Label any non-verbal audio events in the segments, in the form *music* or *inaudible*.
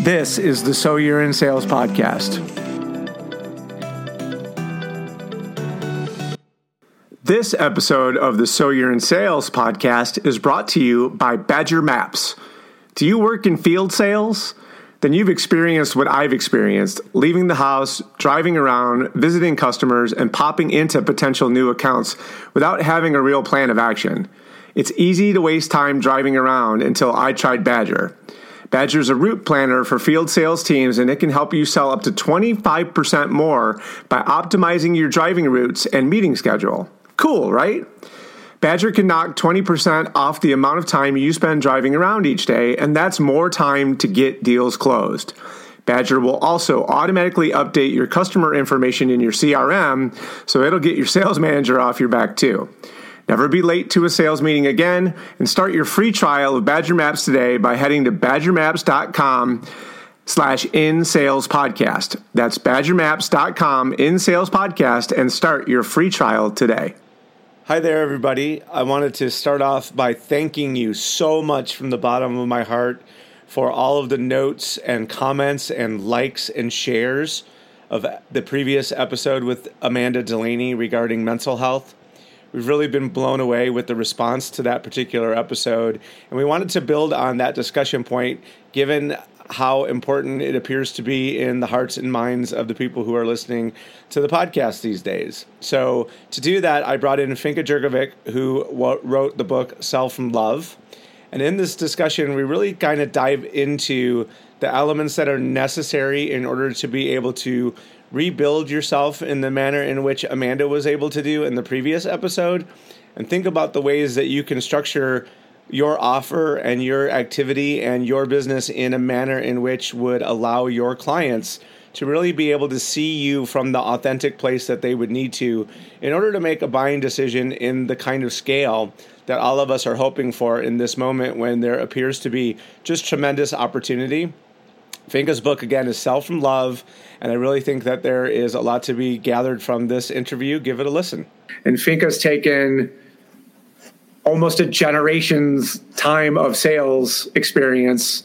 This is the So You're in Sales podcast. This episode of the So You're in Sales podcast is brought to you by Badger Maps. Do you work in field sales? Then you've experienced what I've experienced leaving the house, driving around, visiting customers, and popping into potential new accounts without having a real plan of action. It's easy to waste time driving around until I tried Badger. Badger is a route planner for field sales teams, and it can help you sell up to 25% more by optimizing your driving routes and meeting schedule. Cool, right? Badger can knock 20% off the amount of time you spend driving around each day, and that's more time to get deals closed. Badger will also automatically update your customer information in your CRM, so it'll get your sales manager off your back too. Never be late to a sales meeting again, and start your free trial of Badger Maps today by heading to badgermaps.com slash in sales podcast. That's badgermaps.com in sales podcast and start your free trial today. Hi there, everybody. I wanted to start off by thanking you so much from the bottom of my heart for all of the notes and comments and likes and shares of the previous episode with Amanda Delaney regarding mental health. We've really been blown away with the response to that particular episode, and we wanted to build on that discussion point given how important it appears to be in the hearts and minds of the people who are listening to the podcast these days. So, to do that, I brought in Finka Jerkovic, who wrote the book Sell from Love. And in this discussion, we really kind of dive into the elements that are necessary in order to be able to rebuild yourself in the manner in which Amanda was able to do in the previous episode. And think about the ways that you can structure your offer and your activity and your business in a manner in which would allow your clients to really be able to see you from the authentic place that they would need to in order to make a buying decision in the kind of scale that all of us are hoping for in this moment when there appears to be just tremendous opportunity. Finka's book again is Sell from Love, and I really think that there is a lot to be gathered from this interview. Give it a listen. And Finka's taken almost a generation's time of sales experience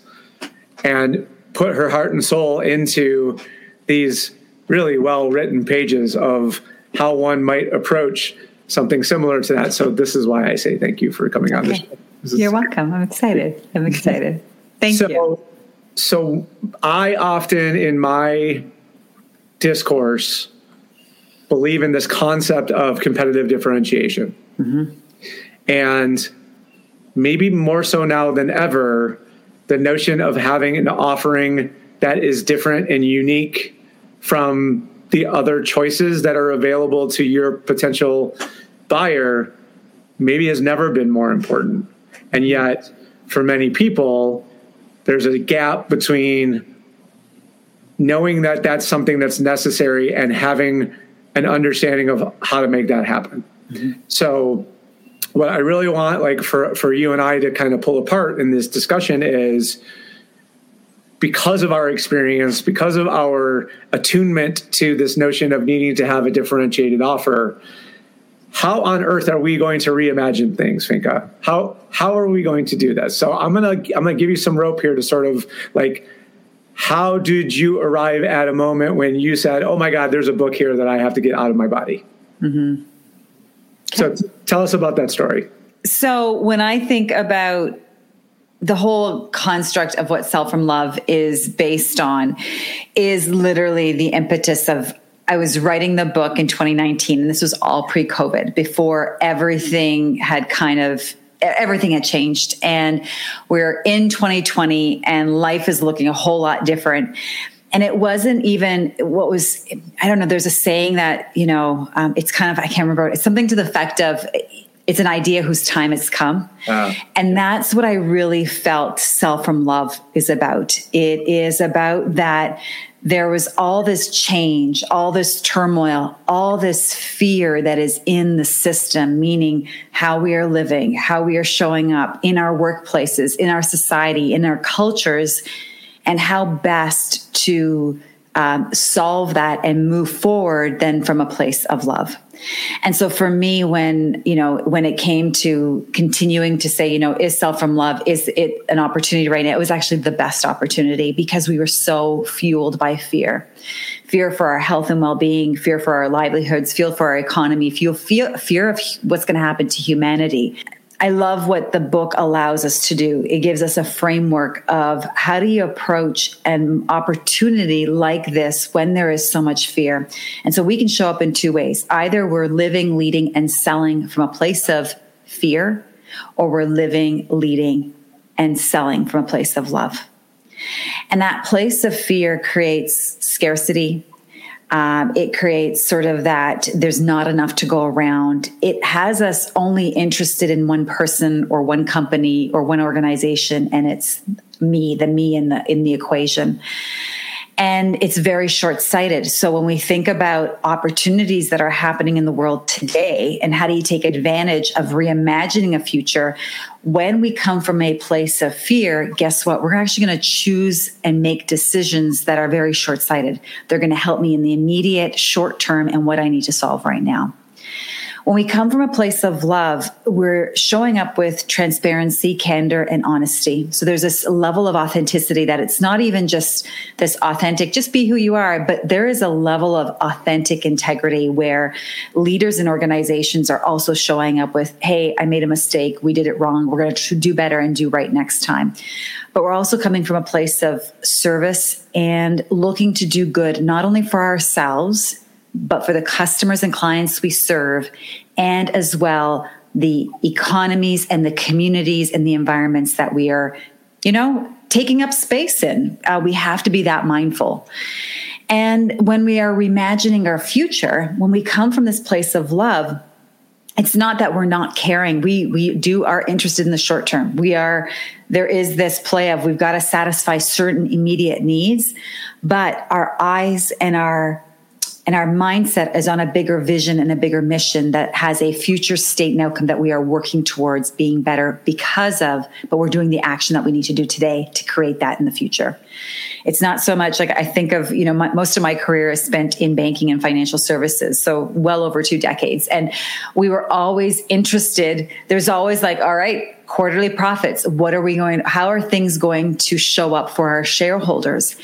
and put her heart and soul into these really well written pages of how one might approach something similar to that. So this is why I say thank you for coming on okay. this. You're welcome. I'm excited. I'm excited. *laughs* Thank so, you. So I often in my discourse believe in this concept of competitive differentiation. Mm-hmm. And maybe more so now than ever, the notion of having an offering that is different and unique from the other choices that are available to your potential buyer maybe has never been more important. And yet, for many people, there's a gap between knowing that that's something that's necessary and having an understanding of how to make that happen. Mm-hmm. So, what I really want, like for for you and I to kind of pull apart in this discussion is because of our experience, because of our attunement to this notion of needing to have a differentiated offer, how on earth are we going to reimagine things, Finka? How how are we going to do this? So I'm gonna I'm gonna give you some rope here to sort of like how did you arrive at a moment when you said, "Oh my God, there's a book here that I have to get out of my body"? Mm-hmm. So tell us about that story. So when I think about the whole construct of what Sell from Love is based on is literally the impetus of I was writing the book in 2019, and this was all pre COVID, before everything had kind of everything had changed and we're in 2020 and life is looking a whole lot different and it wasn't even what was i don't know there's a saying that you know um, it's kind of i can't remember it's something to the effect of it's an idea whose time has come. Uh, and that's what I really felt Sell from Love is about. It is about that there was all this change, all this turmoil, all this fear that is in the system, meaning how we are living, how we are showing up in our workplaces, in our society, in our cultures, and how best to um, solve that and move forward then from a place of love. And so for me, when, you know, when it came to continuing to say, you know, is Sell from Love, is it an opportunity right now? It was actually the best opportunity because we were so fueled by fear. Fear for our health and well-being, fear for our livelihoods, fear for our economy, fear, fear of what's going to happen to humanity. I love what the book allows us to do. It gives us a framework of how do you approach an opportunity like this when there is so much fear. And so we can show up in two ways. Either we're living, leading, and selling from a place of fear, or we're living, leading, and selling from a place of love. And that place of fear creates scarcity, um, it creates sort of that there's not enough to go around. It has us only interested in one person or one company or one organization, and it's me, the me in the in the equation and it's very short sighted. So when we think about opportunities that are happening in the world today and how do you take advantage of reimagining a future, when we come from a place of fear, guess what? We're actually going to choose and make decisions that are very short sighted. They're going to help me in the immediate short term and what I need to solve right now. When we come from a place of love, we're showing up with transparency, candor, and honesty. So there's this level of authenticity that it's not even just this authentic, just be who you are, but there is a level of authentic integrity where leaders and organizations are also showing up with, hey, I made a mistake. We did it wrong. We're going to do better and do right next time. But we're also coming from a place of service and looking to do good, not only for ourselves but for the customers and clients we serve, and as well the economies and the communities and the environments that we are, you know, taking up space in. Uh, we have to be that mindful. And when we are reimagining our future, when we come from this place of love, it's not that we're not caring. We we do are interested in the short term. We are there is this play of we've got to satisfy certain immediate needs, but our eyes and our and our mindset is on a bigger vision and a bigger mission that has a future state and outcome that we are working towards being better because of, but we're doing the action that we need to do today to create that in the future. It's not so much like I think of, you know, my, most of my career is spent in banking and financial services. So well over two decades. And we were always interested. There's always like, all right, quarterly profits. What are we going, how are things going to show up for our shareholders?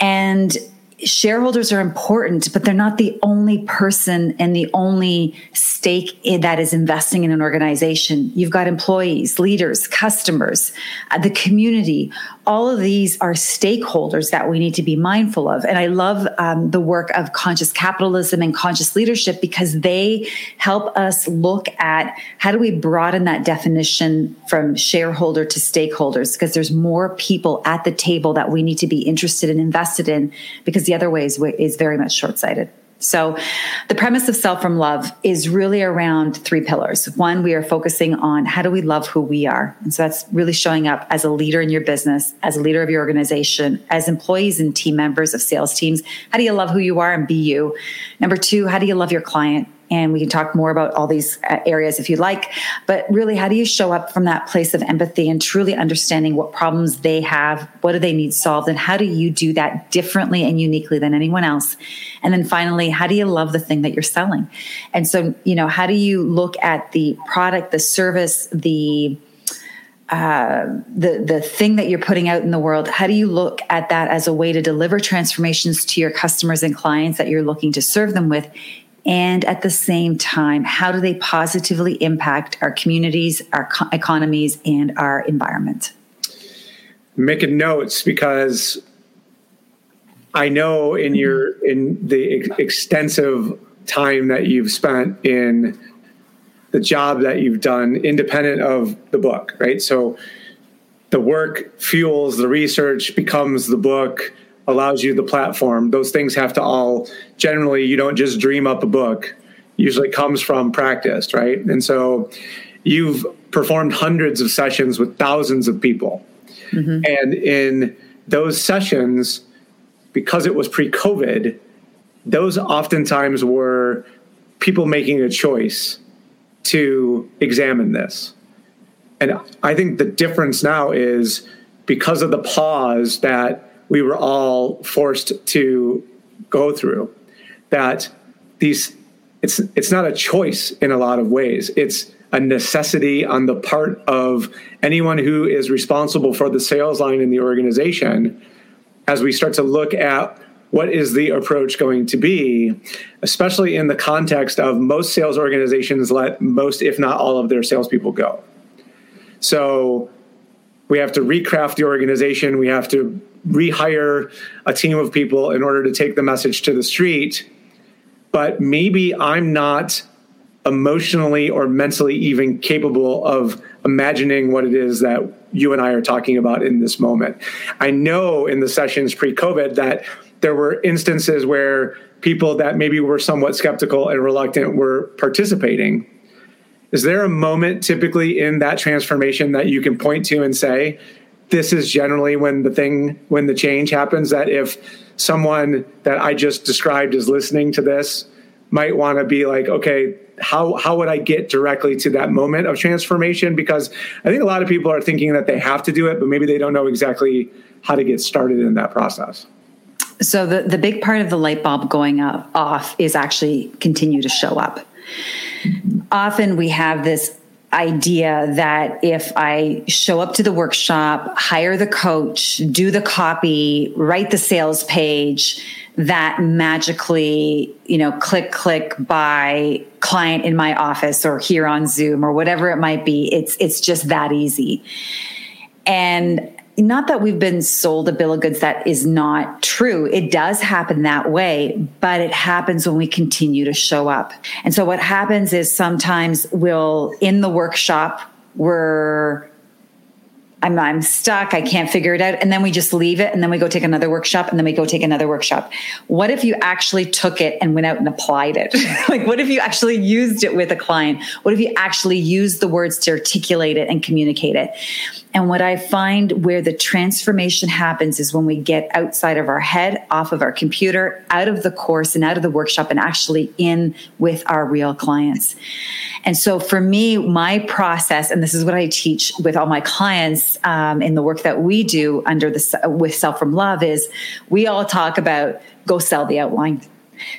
And shareholders are important, but they're not the only person and the only stake that is investing in an organization. You've got employees, leaders, customers, uh, the community. All of these are stakeholders that we need to be mindful of. And I love um, the work of conscious capitalism and conscious leadership because they help us look at how do we broaden that definition from shareholder to stakeholders because there's more people at the table that we need to be interested and invested in because the other ways is very much short sighted. So, the premise of Sell from Love is really around three pillars. One, we are focusing on how do we love who we are? And so that's really showing up as a leader in your business, as a leader of your organization, as employees and team members of sales teams. How do you love who you are and be you? Number two, how do you love your client? And we can talk more about all these uh, areas if you like. But really, how do you show up from that place of empathy and truly understanding what problems they have? What do they need solved? And how do you do that differently and uniquely than anyone else? And then finally, how do you love the thing that you're selling? And so, you know, how do you look at the product, the service, the uh, the the thing that you're putting out in the world how do you look at that as a way to deliver transformations to your customers and clients that you're looking to serve them with and at the same time, how do they positively impact our communities, our co- economies, and our environment? Making notes because I know in mm-hmm. your in the ex- extensive time that you've spent in the job that you've done independent of the book, right? So the work fuels the research, becomes the book, allows you the platform. Those things have to all generally you don't just dream up a book. Usually comes from practice, right? And so you've performed hundreds of sessions with thousands of people. Mm-hmm. And in those sessions, because it was pre COVID, those oftentimes were people making a choice to examine this. And I think the difference now is because of the pause that we were all forced to go through, that these it's it's not a choice in a lot of ways. It's a necessity on the part of anyone who is responsible for the sales line in the organization as we start to look at what is the approach going to be, especially in the context of most sales organizations let most, if not all, of their salespeople go. So we have to recraft the organization. We have to rehire a team of people in order to take the message to the street. But maybe I'm not emotionally or mentally even capable of imagining what it is that you and I are talking about in this moment. I know in the sessions pre COVID that there were instances where people that maybe were somewhat skeptical and reluctant were participating. Is there a moment typically in that transformation that you can point to and say, this is generally when the thing, when the change happens? That if someone that I just described is listening to this, might want to be like, okay, how how would I get directly to that moment of transformation? Because I think a lot of people are thinking that they have to do it, but maybe they don't know exactly how to get started in that process. So the the big part of the light bulb going up, off is actually continue to show up. Often we have this idea that if I show up to the workshop, hire the coach, do the copy, write the sales page, that magically, you know, click, click by client in my office or here on Zoom or whatever it might be. It's, it's just that easy. And not that we've been sold a bill of goods that is not true. It does happen that way, but it happens when we continue to show up. And so what happens is sometimes we'll, in the workshop, we're I'm, I'm stuck. I can't figure it out. And then we just leave it and then we go take another workshop and then we go take another workshop. What if you actually took it and went out and applied it? *laughs* like, what if you actually used it with a client? What if you actually used the words to articulate it and communicate it? And what I find where the transformation happens is when we get outside of our head, off of our computer, out of the course and out of the workshop and actually in with our real clients. And so for me, my process, and this is what I teach with all my clients um, in the work that we do under the with Sell from Love, is we all talk about go sell the outline.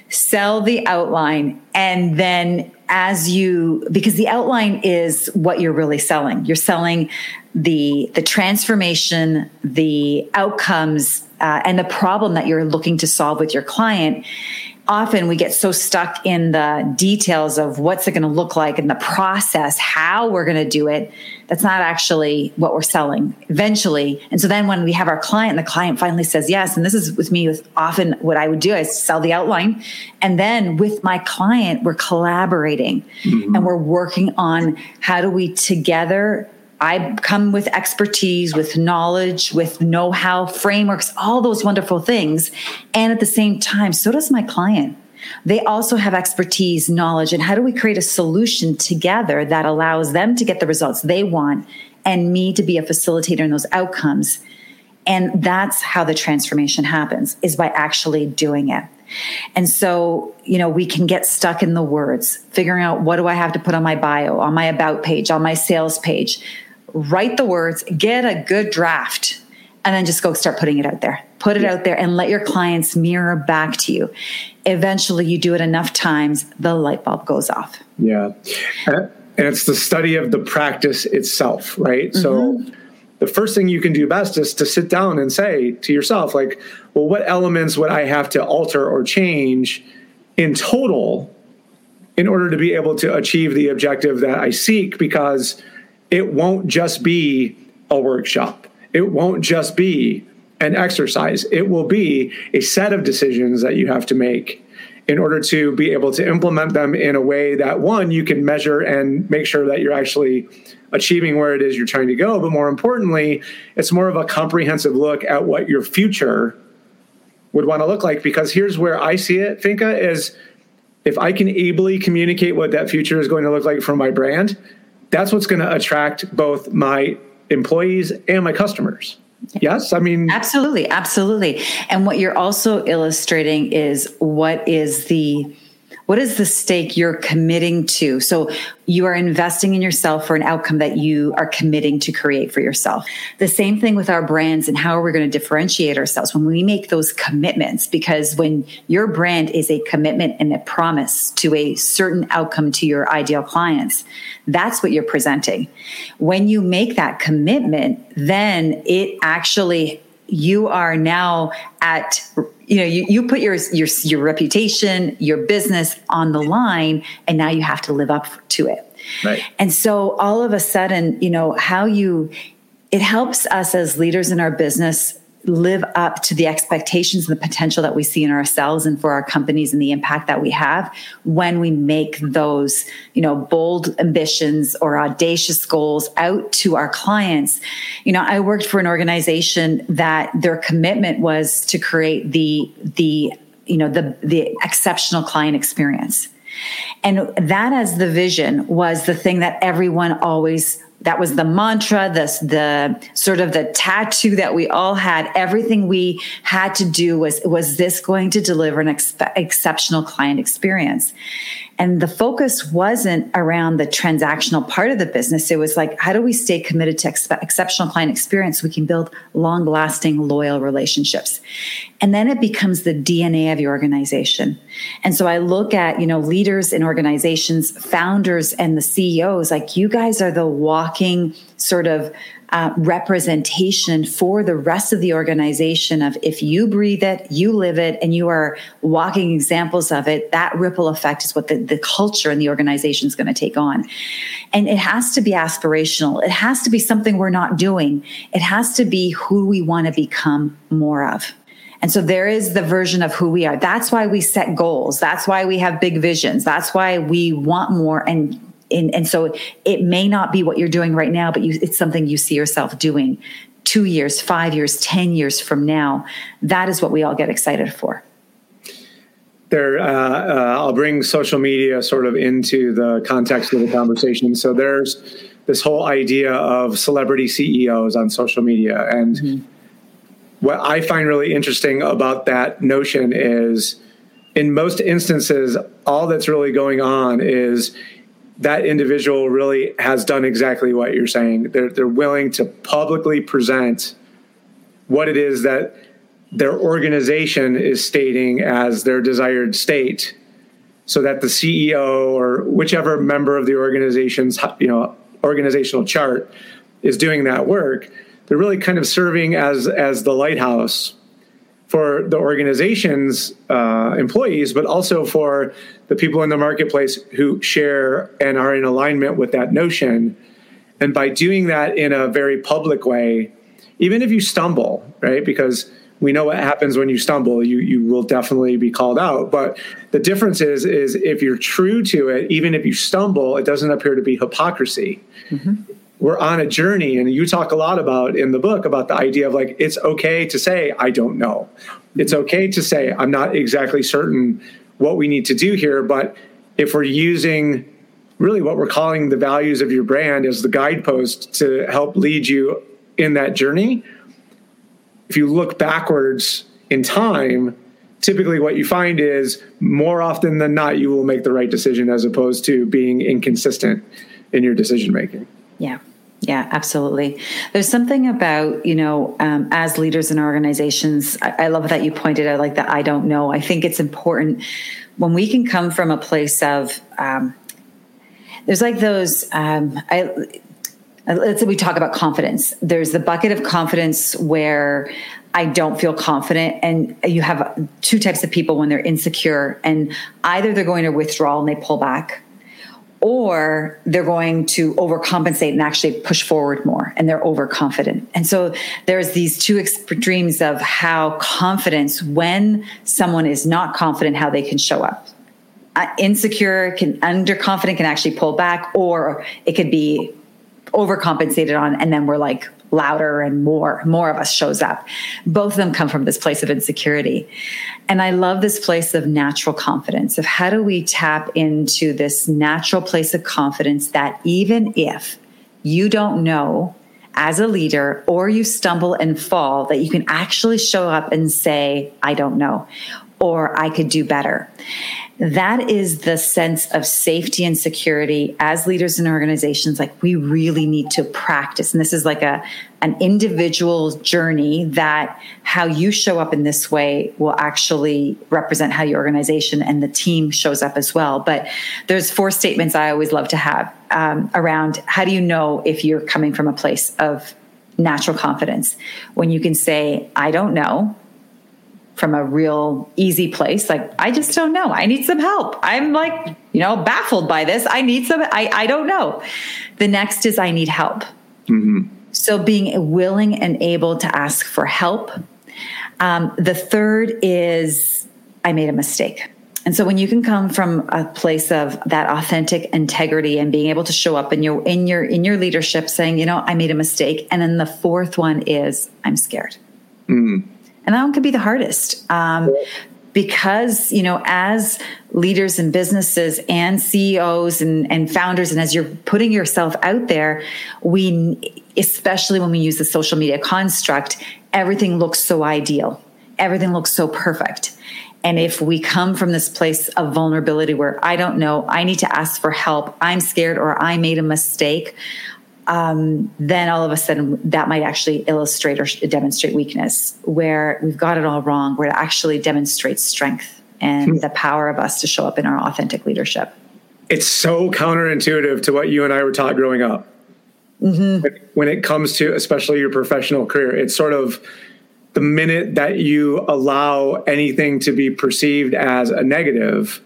Sell the outline and then as you because the outline is what you're really selling. You're selling the the transformation the outcomes uh, and the problem that you're looking to solve with your client often we get so stuck in the details of what's it going to look like and the process, how we're going to do it. That's not actually what we're selling eventually. And so then when we have our client and the client finally says yes, and this is with me with often what I would do is sell the outline. And then with my client, we're collaborating mm-hmm. and we're working on how do we together I come with expertise, with knowledge, with know how, frameworks, all those wonderful things. And at the same time, so does my client. They also have expertise, knowledge, and how do we create a solution together that allows them to get the results they want and me to be a facilitator in those outcomes? And that's how the transformation happens is by actually doing it. And so, you know, we can get stuck in the words, figuring out what do I have to put on my bio, on my about page, on my sales page write the words, get a good draft, and then just go start putting it out there. Put it yeah. out there and let your clients mirror back to you. Eventually, you do it enough times, the light bulb goes off. Yeah. And it's the study of the practice itself, right? Mm-hmm. So, the first thing you can do best is to sit down and say to yourself, like, well, what elements would I have to alter or change in total in order to be able to achieve the objective that I seek? Because it won't just be a workshop. It won't just be an exercise. It will be a set of decisions that you have to make in order to be able to implement them in a way that one you can measure and make sure that you're actually achieving where it is you're trying to go but more importantly it's more of a comprehensive look at what your future would want to look like because here's where i see it finka is if i can ably communicate what that future is going to look like for my brand that's what's going to attract both my employees and my customers Yes, I mean absolutely, absolutely. And what you're also illustrating is what is the what is the stake you're committing to? So you are investing in yourself for an outcome that you are committing to create for yourself. The same thing with our brands and how are we going to differentiate ourselves when we make those commitments? Because when your brand is a commitment and a promise to a certain outcome to your ideal clients, that's what you're presenting. When you make that commitment, then it actually you are now at you know you, you put your your your reputation your business on the line and now you have to live up to it. Right. And so all of a sudden you know how you it helps us as leaders in our business live up to the expectations and the potential that we see in ourselves and for our companies and the impact that we have when we make those you know bold ambitions or audacious goals out to our clients. You know i worked for an organization that their commitment was to create the the you know the the exceptional client experience. And that as the vision was the thing that everyone always that was the mantra this the sort of the tattoo that we all had. Everything we had to do was was this going to deliver an ex- exceptional client experience and the focus wasn't around the transactional part of the business. It was like, how do we stay committed to ex- exceptional client experience so we can build long lasting, loyal relationships? And then it becomes the DNA of your organization. And so I look at, you know, leaders in organizations, founders and the CEOs, like you guys are the walking sort of uh, representation for the rest of the organization of if you breathe it, you live it, and you are walking examples of it, that ripple effect is what the, the culture and the organization is going to take on. And it has to be aspirational. It has to be something we're not doing. It has to be who we want to become more of. And so there is the version of who we are. That's why we set goals. That's why we have big visions. That's why we want more and and, and so it may not be what you're doing right now, but you, it's something you see yourself doing two years, five years, 10 years from now. That is what we all get excited for. There, uh, uh, I'll bring social media sort of into the context of the conversation. So there's this whole idea of celebrity CEOs on social media. And mm-hmm. what I find really interesting about that notion is in most instances, all that's really going on is that individual really has done exactly what you're saying. They're, they're willing to publicly present what it is that their organization is stating as their desired state so that the CEO or whichever member of the organization's you know organizational chart is doing that work they're really kind of serving as as the lighthouse for the organization's uh, employees, but also for the people in the marketplace who share and are in alignment with that notion. And by doing that in a very public way, even if you stumble, right? Because we know what happens when you stumble, you you will definitely be called out. But the difference is is if you're true to it, even if you stumble, it doesn't appear to be hypocrisy. Mm-hmm we're on a journey and you talk a lot about in the book about the idea of like it's okay to say i don't know. It's okay to say i'm not exactly certain what we need to do here but if we're using really what we're calling the values of your brand as the guidepost to help lead you in that journey if you look backwards in time typically what you find is more often than not you will make the right decision as opposed to being inconsistent in your decision making yeah. Yeah, absolutely. There's something about, you know, um, as leaders in organizations, I, I love that you pointed out like that I don't know. I think it's important when we can come from a place of, um, there's like those, um, I, let's say we talk about confidence. There's the bucket of confidence where I don't feel confident. And you have two types of people when they're insecure, and either they're going to withdraw and they pull back, or they're going to overcompensate and actually push forward more and they're overconfident. And so there's these two extremes of how confidence, when someone is not confident, how they can show up. Uh, insecure can underconfident can actually pull back, or it could be overcompensated on, and then we're like louder and more more of us shows up. Both of them come from this place of insecurity. And i love this place of natural confidence of how do we tap into this natural place of confidence that even if you don't know as a leader or you stumble and fall that you can actually show up and say i don't know or i could do better. That is the sense of safety and security as leaders in organizations like we really need to practice. And this is like a an individual journey that how you show up in this way will actually represent how your organization and the team shows up as well. But there's four statements i always love to have um, around how do you know if you're coming from a place of natural confidence? When you can say i don't know from a real easy place like i just don't know. I need some help. I'm like you know baffled by this. I need some i, I don't know. The next is i need help. Mm-hmm. so being willing and able to ask for help. Um, the third is i made a mistake. And so when you can come from a place of that authentic integrity and being able to show up in your in your in your leadership saying you know i made a mistake. And then the fourth one is i'm scared. Mm-hmm and that one could be the hardest um, because you know as leaders in businesses and ceos and, and founders and as you're putting yourself out there we especially when we use the social media construct everything looks so ideal. Everything looks so perfect. And if we come from this place of vulnerability where I don't know, I need to ask for help, I'm scared, or I made a mistake, um, then all of a sudden that might actually illustrate or demonstrate weakness where we've got it all wrong, where it actually demonstrates strength and hmm. the power of us to show up in our authentic leadership. It's so counterintuitive to what you and I were taught growing up. Mm-hmm. When it comes to especially your professional career, it's sort of the minute that you allow anything to be perceived as a negative,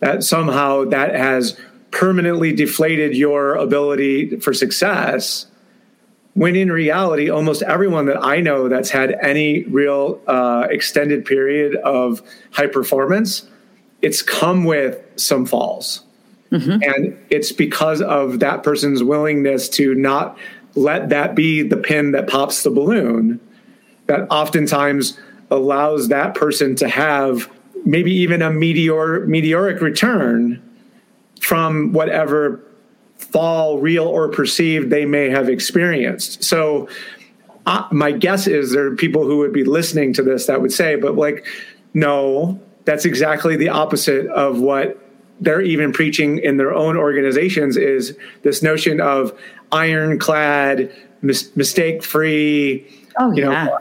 that somehow that has permanently deflated your ability for success when in reality almost everyone that i know that's had any real uh, extended period of high performance it's come with some falls mm-hmm. and it's because of that person's willingness to not let that be the pin that pops the balloon that oftentimes allows that person to have maybe even a meteor meteoric return from whatever fall, real or perceived, they may have experienced. So, uh, my guess is there are people who would be listening to this that would say, but like, no, that's exactly the opposite of what they're even preaching in their own organizations is this notion of ironclad, mis- mistake free, oh, you yeah. know,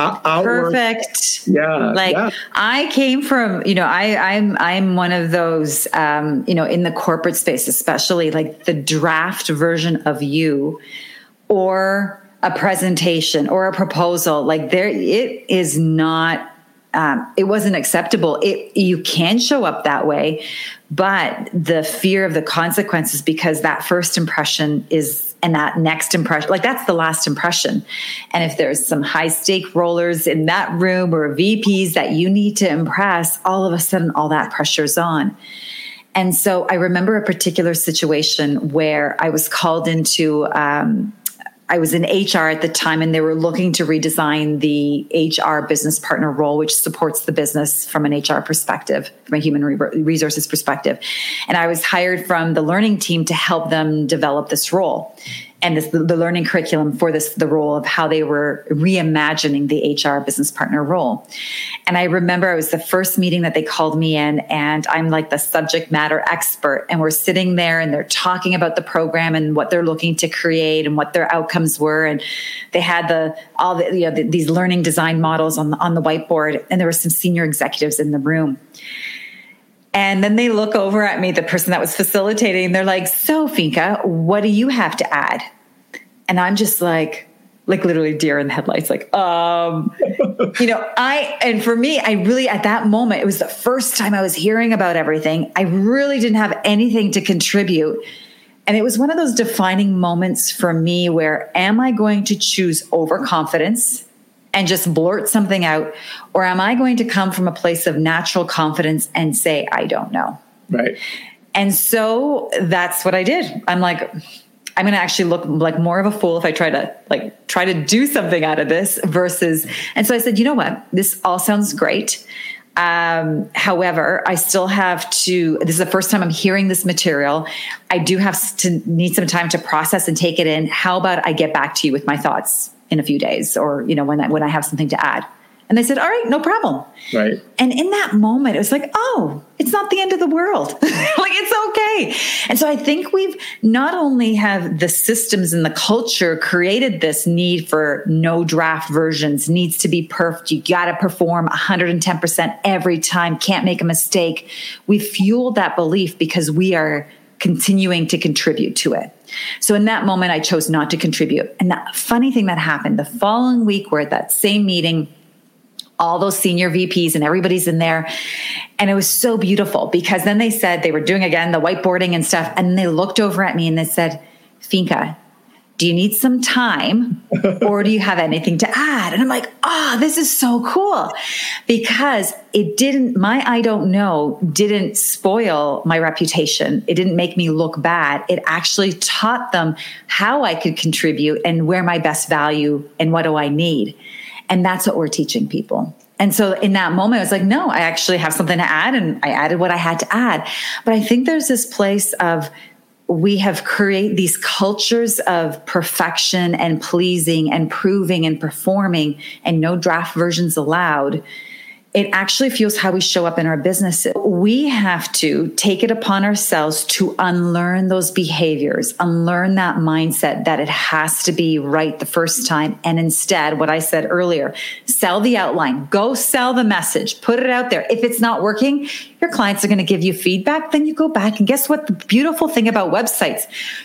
outward. Perfect. Yeah. Like yeah. I came from, you know, I, I'm I'm one of those um, you know, in the corporate space, especially like the draft version of you or a presentation or a proposal. Like there it is not um, it wasn't acceptable. It you can show up that way, but the fear of the consequences because that first impression is and that next impression like that's the last impression. And if there's some high stake rollers in that room or vps that you need to impress all of a sudden all that pressure's on. And so i remember a particular situation where i was called into um, I was in HR at the time and they were looking to redesign the HR business partner role, which supports the business from an HR perspective, from a human resources perspective. And I was hired from the learning team to help them develop this role and this, the learning curriculum for this the role of how they were reimagining the HR business partner role. And I remember it was the first meeting that they called me in, and I'm like the subject matter expert, and we're sitting there and they're talking about the program and what they're looking to create and what their outcomes were, and they had the all the, you know, the, these learning design models on the, on the whiteboard, and there were some senior executives in the room. And then they look over at me, the person that was facilitating, they're like, So, Finka, what do you have to add? And I'm just like, like literally deer in the headlights, like, um, you know, I, and for me, I really, at that moment, it was the first time I was hearing about everything. I really didn't have anything to contribute. And it was one of those defining moments for me where am I going to choose overconfidence and just blurt something out? Or am I going to come from a place of natural confidence and say, I don't know? Right. And so that's what I did. I'm like, I'm going to actually look like more of a fool if I try to like try to do something out of this versus. And so I said, you know what? This all sounds great. Um, however, I still have to. This is the first time I'm hearing this material. I do have to need some time to process and take it in. How about I get back to you with my thoughts in a few days, or you know, when I, when I have something to add. And they said, all right, no problem. Right. And in that moment, it was like, oh, it's not the end of the world. *laughs* like it's okay. And so I think we've not only have the systems and the culture created this need for no draft versions, needs to be perfect. You got to perform 110% every time, can't make a mistake. We fueled that belief because we are continuing to contribute to it. So in that moment, I chose not to contribute. And the funny thing that happened the following week, we're at that same meeting all those senior VPs and everybody's in there. And it was so beautiful because then they said they were doing again the whiteboarding and stuff. And they looked over at me and they said, Finka, do you need some time or do you have anything to add? And I'm like, oh, this is so cool because it didn't, my I don't know didn't spoil my reputation. It didn't make me look bad. It actually taught them how I could contribute and where my best value and what do I need. And that's what we're teaching people. And so in that moment, I was like, no, I actually have something to add. And I added what I had to add. But I think there's this place of, we have created these cultures of perfection and pleasing and proving and performing and no draft versions allowed it actually fuels how we show up in our businesses. We have to take it upon ourselves to unlearn those behaviors, unlearn that mindset that it has to be right the first time. And instead, what I said earlier, sell the outline, go sell the message, put it out there. If it's not working, your clients are going to give you feedback. Then you go back and guess what? The beautiful thing about websites,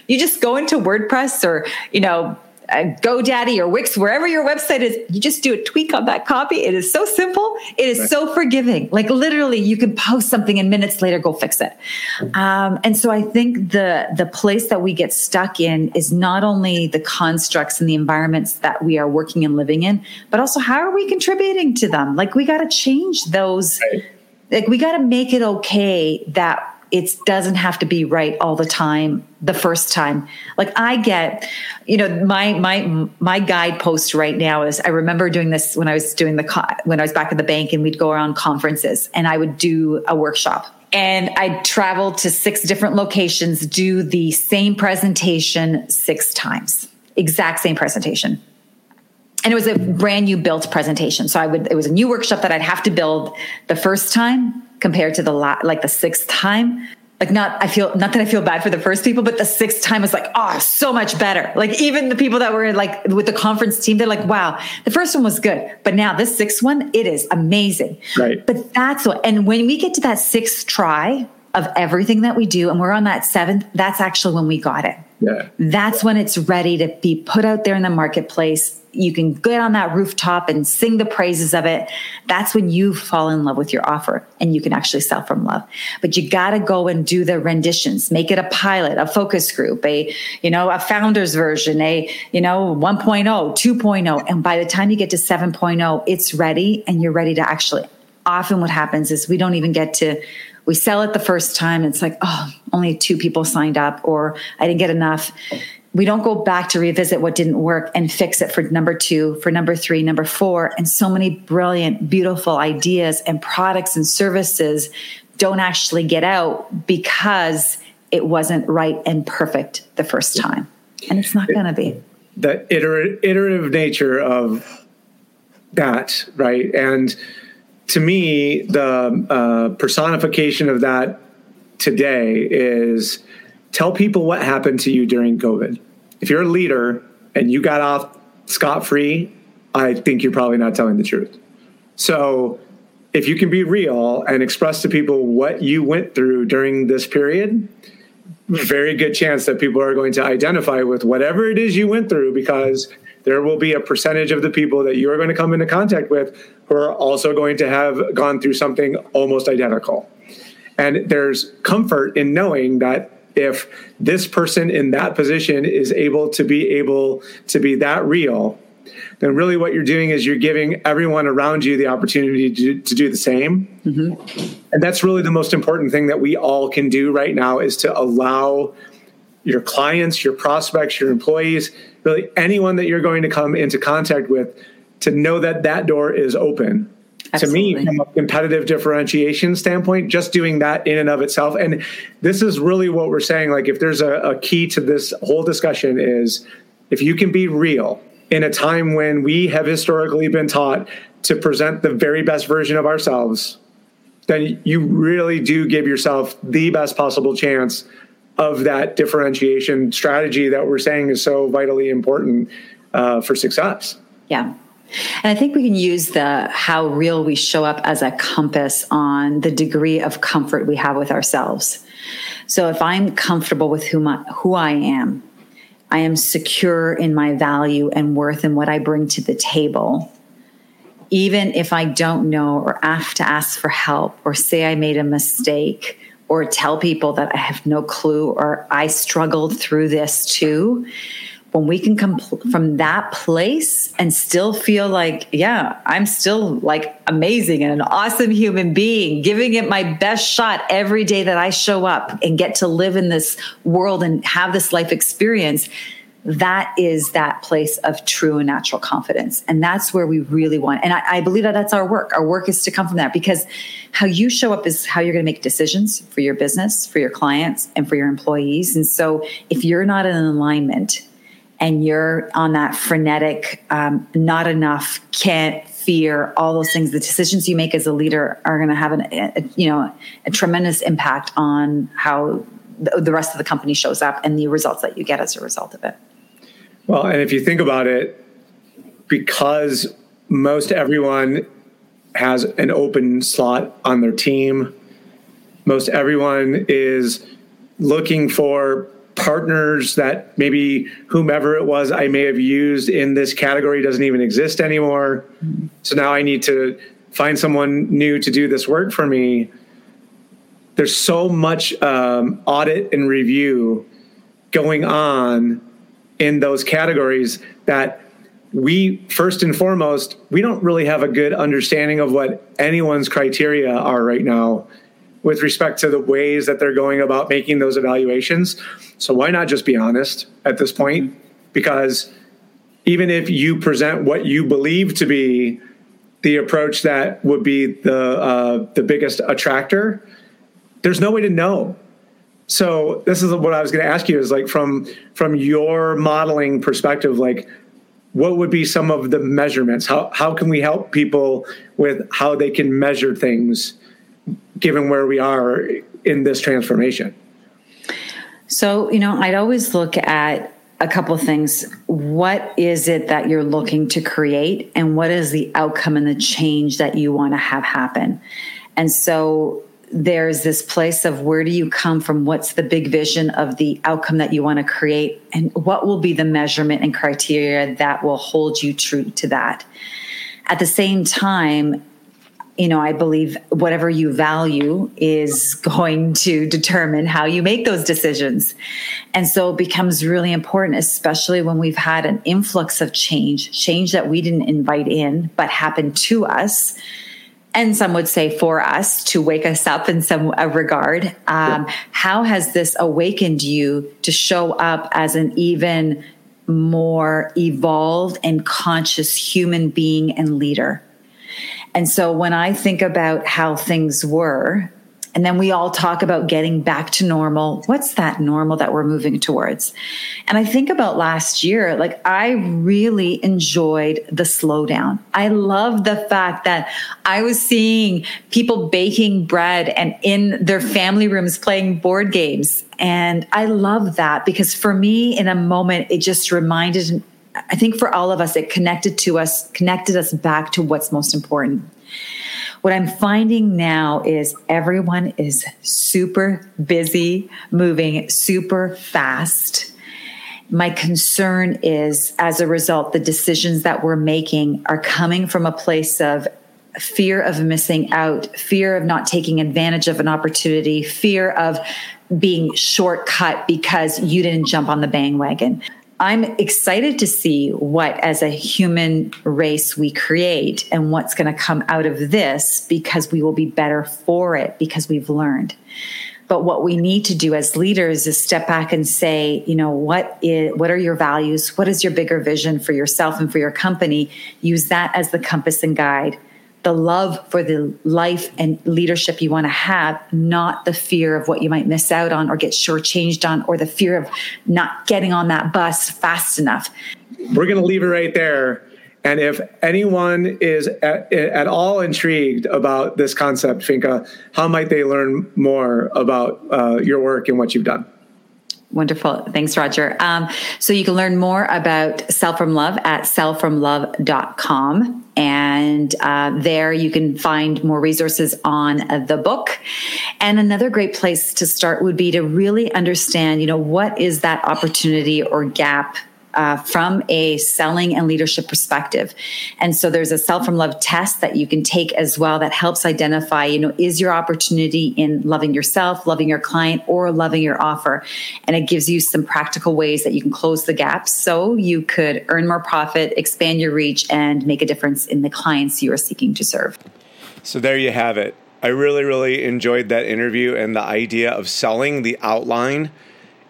you just go into WordPress or, you know, uh, GoDaddy or Wix, wherever your website is, you just do a tweak on that copy. It is so simple. It is right. so forgiving. Like literally, you can post something and minutes later go fix it. Um, and so I think the the place that we get stuck in is not only the constructs and the environments that we are working and living in, but also how are we contributing to them? Like we got to change those. Right. Like we got to make it okay that it doesn't have to be right all the time the first time like i get you know my my my guidepost right now is i remember doing this when i was doing the when i was back at the bank and we'd go around conferences and i would do a workshop and I'd travel to six different locations, do the same presentation six times, exact same presentation. And it was a brand new built presentation. So I would, it was a new workshop that I'd have to build the first time compared to the la- like the sixth time. Like not i feel not that i feel bad for the first people but the sixth time was like oh so much better. Like even the people that were like with the conference team they're like wow the first one was good. But now this sixth one it is amazing. Right. But that's what and when we get to that sixth try of everything that we do and we're on that seventh that's actually when we got it yeah that's when it's ready to be put out there in the marketplace you can get on that rooftop and sing the praises of it. That's when you fall in love with your offer and you can actually sell from love. But you got to go and do the renditions, make it a pilot, a focus group, a, you know, a founder's version, a, you know, 1.0, 2.0. And by the time you get to 7.0, it's ready and you're ready to actually. Often what happens is we don't even get to we sell it the first time. It's like, oh, only two people signed up, or I didn't get enough we don't go back to revisit what didn't work and fix it for number two, for number three, number four. And so many brilliant, beautiful ideas and products and services don't actually get out because it wasn't right and perfect the first time. And it's not going to be. The iterative nature of that, right? And to me, the uh, personification of that today is tell people what happened to you during COVID if you're a leader and you got off scot free, I think you're probably not telling the truth. So if you can be real and express to people what you went through during this period, very good chance that people are going to identify with whatever it is you went through because there will be a percentage of the people that you are going to come into contact with who are also going to have gone through something almost identical. And there's comfort in knowing that if this person in that position is able to be able to be that real, then really what you're doing is you're giving everyone around you the opportunity to, to do the same. Mm-hmm. And that's really the most important thing that we all can do right now is to allow your clients, your prospects, your employees, really anyone that you're going to come into contact with to know that that door is open. Absolutely. To me, from a competitive differentiation standpoint, just doing that in and of itself. And this is really what we're saying. Like, if there's a, a key to this whole discussion, is if you can be real in a time when we have historically been taught to present the very best version of ourselves, then you really do give yourself the best possible chance of that differentiation strategy that we're saying is so vitally important uh, for success. Yeah. And I think we can use the how real we show up as a compass on the degree of comfort we have with ourselves. So if I'm comfortable with who, my, who I am, I am secure in my value and worth and what I bring to the table. Even if I don't know or have to ask for help or say I made a mistake or tell people that I have no clue or I struggled through this too, when we can come mm-hmm. from that place and still feel like, yeah, I'm still like amazing and an awesome human being, giving it my best shot every day that I show up and get to live in this world and have this life experience. That is that place of true and natural confidence. And that's where we really want. And I, I believe that that's our work. Our work is to come from that because how you show up is how you're going to make decisions for your business, for your clients, and for your employees. And so if you're not in alignment, and you're on that frenetic, um, not enough, can't, fear, all those things, the decisions you make as a leader are going to have an, a, you know, a tremendous impact on how the, the rest of the company shows up and the results that you get as a result of it. Well, and if you think about it, because most everyone has an open slot on their team, most everyone is looking for partners that maybe whomever it was I may have used in this category doesn't even exist anymore. So now I need to find someone new to do this work for me. There's so much um, audit and review going on in those categories that we first and foremost we don't really have a good understanding of what anyone's criteria are right now with respect to the ways that they're going about making those evaluations. So why not just be honest at this point? Because even if you present what you believe to be the approach that would be the uh, the biggest attractor, there's no way to know. So this is what I was going to ask you is like from from your modeling perspective, like what would be some of the measurements? How how can we help people with how they can measure things given where we are in this transformation? So, you know, I'd always look at a couple things. What is it that you're looking to create, and what is the outcome and the change that you want to have happen? And so, there's this place of where do you come from? What's the big vision of the outcome that you want to create? And what will be the measurement and criteria that will hold you true to that? At the same time, you know, I believe whatever you value is going to determine how you make those decisions. And so it becomes really important, especially when we've had an influx of change, change that we didn't invite in, but happened to us. And some would say for us to wake us up in some regard. Um, How has this awakened you to show up as an even more evolved and conscious human being and leader? And so when I think about how things were, and then we all talk about getting back to normal. What's that normal that we're moving towards? And I think about last year, like I really enjoyed the slowdown. I love the fact that I was seeing people baking bread and in their family rooms playing board games. And I love that because for me, in a moment, it just reminded I think for all of us, it connected to us, connected us back to what's most important. What I'm finding now is everyone is super busy, moving super fast. My concern is as a result, the decisions that we're making are coming from a place of fear of missing out, fear of not taking advantage of an opportunity, fear of being shortcut because you didn't jump on the bandwagon. I'm excited to see what, as a human race, we create and what's going to come out of this because we will be better for it because we've learned. But what we need to do as leaders is step back and say, you know, what is what are your values? What is your bigger vision for yourself and for your company? Use that as the compass and guide the love for the life and leadership you want to have, not the fear of what you might miss out on or get shortchanged on, or the fear of not getting on that bus fast enough. We're going to leave it right there. And if anyone is at, at, all intrigued about this concept, Finka, how might they learn more about uh, your work and what you've done? Wonderful. Thanks, Roger. Um, so you can learn more about Sell From Love at sellfromlove.com. And uh, there you can find more resources on uh, the book. And another great place to start would be to really understand, you know, what is that opportunity or gap uh, from a selling and leadership perspective. And so there's a sell from love test that you can take as well that helps identify, you know, is your opportunity in loving yourself, loving your client, or loving your offer? And it gives you some practical ways that you can close the gaps so you could earn more profit, expand your reach, and make a difference in the clients you are seeking to serve. So there you have it. I really, really enjoyed that interview and the idea of selling the outline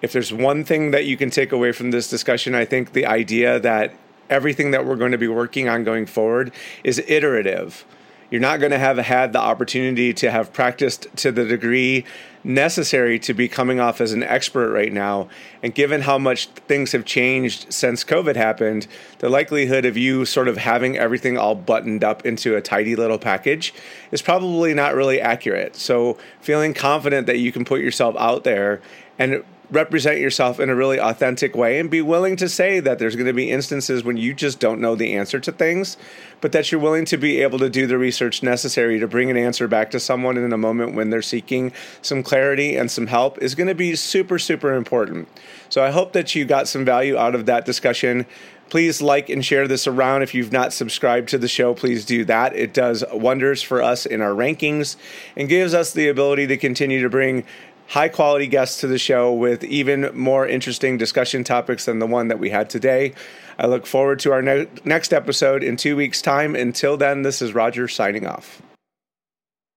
if there's one thing that you can take away from this discussion, I think the idea that everything that we're going to be working on going forward is iterative. You're not going to have had the opportunity to have practiced to the degree necessary to be coming off as an expert right now. And given how much things have changed since COVID happened, the likelihood of you sort of having everything all buttoned up into a tidy little package is probably not really accurate. So, feeling confident that you can put yourself out there and represent yourself in a really authentic way and be willing to say that there's going to be instances when you just don't know the answer to things, but that you're willing to be able to do the research necessary to bring an answer back to someone in a moment when they're seeking some clarity and some help is going to be super, super important. So I hope that you got some value out of that discussion. Please like and share this around. If you've not subscribed to the show, please do that. It does wonders for us in our rankings and gives us the ability to continue to bring high quality guests to the show with even more interesting discussion topics than the one that we had today. I look forward to our ne- next episode in two weeks' time. Until then, this is Roger signing off.